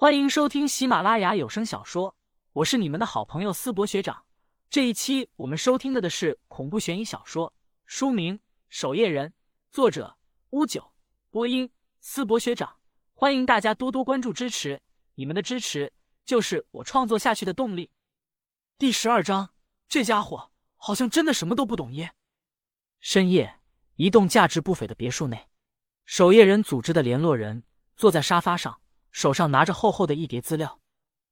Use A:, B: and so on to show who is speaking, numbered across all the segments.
A: 欢迎收听喜马拉雅有声小说，我是你们的好朋友思博学长。这一期我们收听的的是恐怖悬疑小说，书名《守夜人》，作者乌九，播音思博学长。欢迎大家多多关注支持，你们的支持就是我创作下去的动力。第十二章，这家伙好像真的什么都不懂耶。深夜，一栋价值不菲的别墅内，守夜人组织的联络人坐在沙发上。手上拿着厚厚的一叠资料，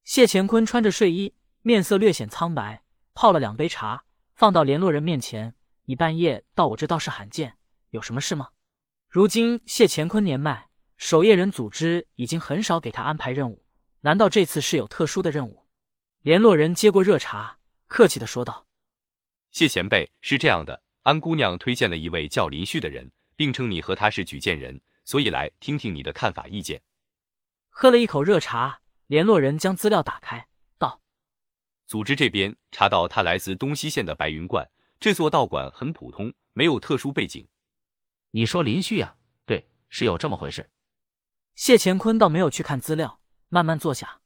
A: 谢乾坤穿着睡衣，面色略显苍白，泡了两杯茶，放到联络人面前。你半夜到我这倒是罕见，有什么事吗？如今谢乾坤年迈，守夜人组织已经很少给他安排任务，难道这次是有特殊的任务？联络人接过热茶，客气的说道：“
B: 谢前辈，是这样的，安姑娘推荐了一位叫林旭的人，并称你和他是举荐人，所以来听听你的看法意见。”
A: 喝了一口热茶，联络人将资料打开，道：“
B: 组织这边查到他来自东西县的白云观，这座道馆很普通，没有特殊背景。
C: 你说林旭呀？对，是有这么回事。”
A: 谢乾坤倒没有去看资料，慢慢坐下。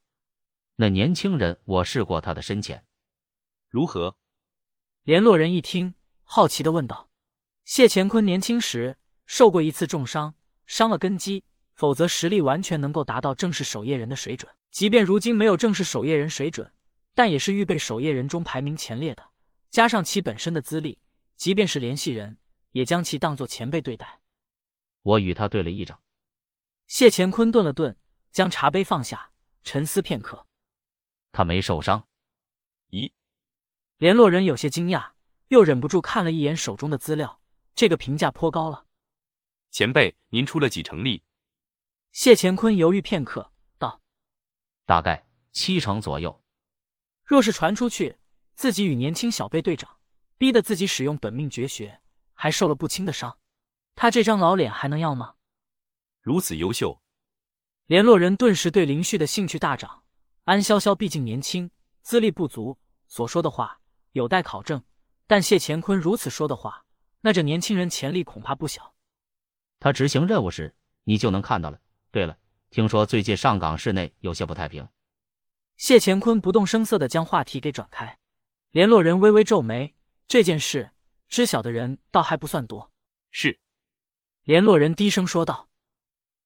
C: 那年轻人，我试过他的深浅，
B: 如何？
A: 联络人一听，好奇的问道：“谢乾坤年轻时受过一次重伤，伤了根基。”否则，实力完全能够达到正式守夜人的水准。即便如今没有正式守夜人水准，但也是预备守夜人中排名前列的。加上其本身的资历，即便是联系人，也将其当做前辈对待。
C: 我与他对了一掌。
A: 谢乾坤顿了顿，将茶杯放下，沉思片刻。
C: 他没受伤。
B: 咦？
A: 联络人有些惊讶，又忍不住看了一眼手中的资料。这个评价颇高了。
B: 前辈，您出了几成力？
A: 谢乾坤犹豫片刻，道：“
C: 大概七成左右。
A: 若是传出去，自己与年轻小辈队长逼得自己使用本命绝学，还受了不轻的伤，他这张老脸还能要吗？”
B: 如此优秀，
A: 联络人顿时对林旭的兴趣大涨。安潇潇毕竟年轻，资历不足，所说的话有待考证。但谢乾坤如此说的话，那这年轻人潜力恐怕不小。
C: 他执行任务时，你就能看到了。对了，听说最近上港市内有些不太平。
A: 谢乾坤不动声色的将话题给转开，联络人微微皱眉，这件事知晓的人倒还不算多。
B: 是，
A: 联络人低声说道：“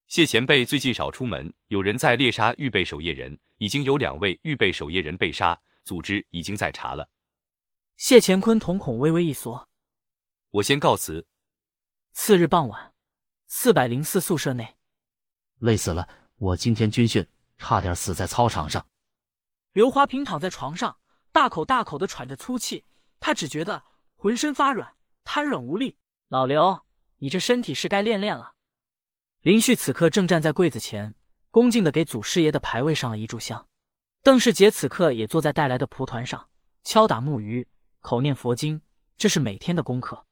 B: 谢前辈最近少出门，有人在猎杀预备守夜人，已经有两位预备守夜人被杀，组织已经在查了。”
A: 谢乾坤瞳孔微微一缩，
B: 我先告辞。
A: 次日傍晚，四百零四宿舍内。
C: 累死了！我今天军训差点死在操场上。
A: 刘华平躺在床上，大口大口的喘着粗气，他只觉得浑身发软，瘫软无力。老刘，你这身体是该练练了。林旭此刻正站在柜子前，恭敬的给祖师爷的牌位上了一炷香。邓世杰此刻也坐在带来的蒲团上，敲打木鱼，口念佛经，这是每天的功课。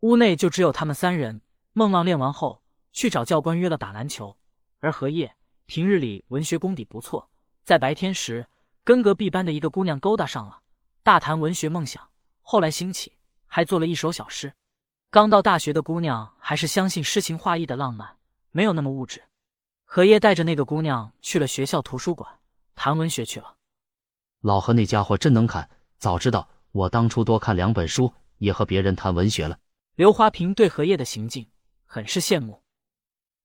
A: 屋内就只有他们三人。孟浪练完后，去找教官约了打篮球。而荷叶平日里文学功底不错，在白天时跟隔壁班的一个姑娘勾搭上了，大谈文学梦想，后来兴起还做了一首小诗。刚到大学的姑娘还是相信诗情画意的浪漫，没有那么物质。荷叶带着那个姑娘去了学校图书馆谈文学去了。
C: 老何那家伙真能侃，早知道我当初多看两本书，也和别人谈文学了。
A: 刘华平对荷叶的行径很是羡慕。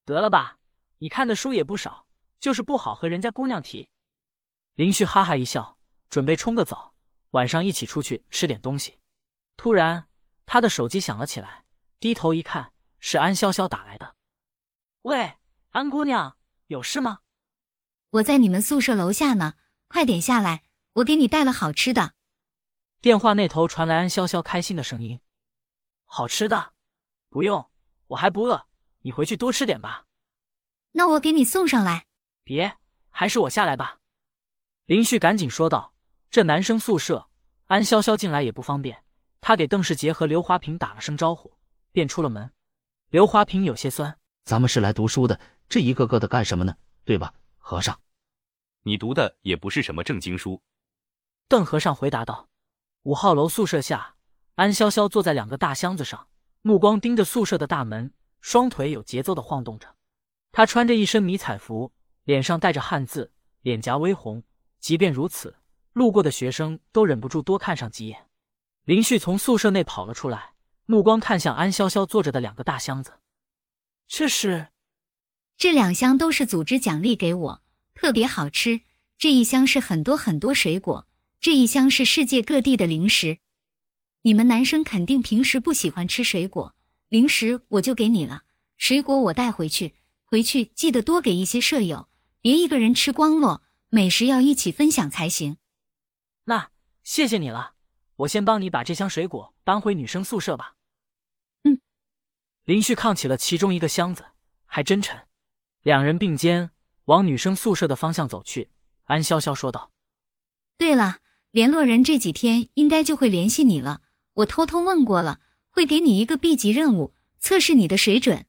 A: 得了吧。你看的书也不少，就是不好和人家姑娘提。林旭哈哈一笑，准备冲个澡，晚上一起出去吃点东西。突然，他的手机响了起来，低头一看，是安潇潇打来的。喂，安姑娘，有事吗？
D: 我在你们宿舍楼下呢，快点下来，我给你带了好吃的。
A: 电话那头传来安潇潇开心的声音。好吃的？不用，我还不饿，你回去多吃点吧。
D: 那我给你送上来。
A: 别，还是我下来吧。林旭赶紧说道：“这男生宿舍，安潇潇进来也不方便。”他给邓世杰和刘华平打了声招呼，便出了门。刘华平有些酸：“
C: 咱们是来读书的，这一个个的干什么呢？对吧，和尚？
B: 你读的也不是什么正经书。”
A: 邓和尚回答道：“五号楼宿舍下，安潇潇坐在两个大箱子上，目光盯着宿舍的大门，双腿有节奏的晃动着。”他穿着一身迷彩服，脸上带着汗渍，脸颊微红。即便如此，路过的学生都忍不住多看上几眼。林旭从宿舍内跑了出来，目光看向安潇潇坐着的两个大箱子。这是，
D: 这两箱都是组织奖励给我，特别好吃。这一箱是很多很多水果，这一箱是世界各地的零食。你们男生肯定平时不喜欢吃水果，零食我就给你了。水果我带回去，回去记得多给一些舍友，别一个人吃光了。美食要一起分享才行。
A: 那谢谢你了，我先帮你把这箱水果搬回女生宿舍吧。
D: 嗯。
A: 林旭扛起了其中一个箱子，还真沉。两人并肩往女生宿舍的方向走去。安潇潇说道：“
D: 对了，联络人这几天应该就会联系你了。我偷偷问过了，会给你一个 B 级任务，测试你的水准。”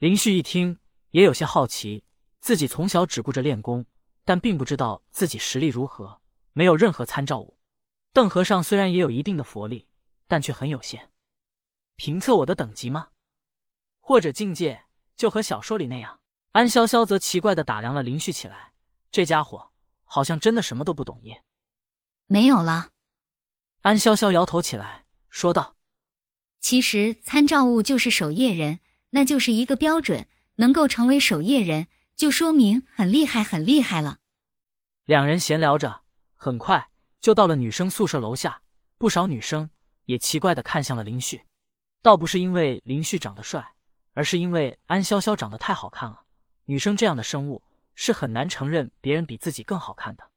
A: 林旭一听也有些好奇，自己从小只顾着练功。但并不知道自己实力如何，没有任何参照物。邓和尚虽然也有一定的佛力，但却很有限。评测我的等级吗？或者境界就和小说里那样？安潇潇则奇怪的打量了林旭起来，这家伙好像真的什么都不懂耶。
D: 没有了。
A: 安潇潇摇头起来，说道：“
D: 其实参照物就是守夜人，那就是一个标准，能够成为守夜人。”就说明很厉害，很厉害了。
A: 两人闲聊着，很快就到了女生宿舍楼下。不少女生也奇怪的看向了林旭，倒不是因为林旭长得帅，而是因为安潇潇长得太好看了。女生这样的生物是很难承认别人比自己更好看的。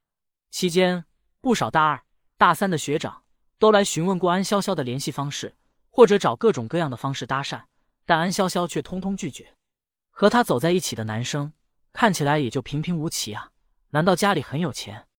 A: 期间，不少大二、大三的学长都来询问过安潇潇的联系方式，或者找各种各样的方式搭讪，但安潇潇却通通拒绝。和他走在一起的男生。看起来也就平平无奇啊，难道家里很有钱？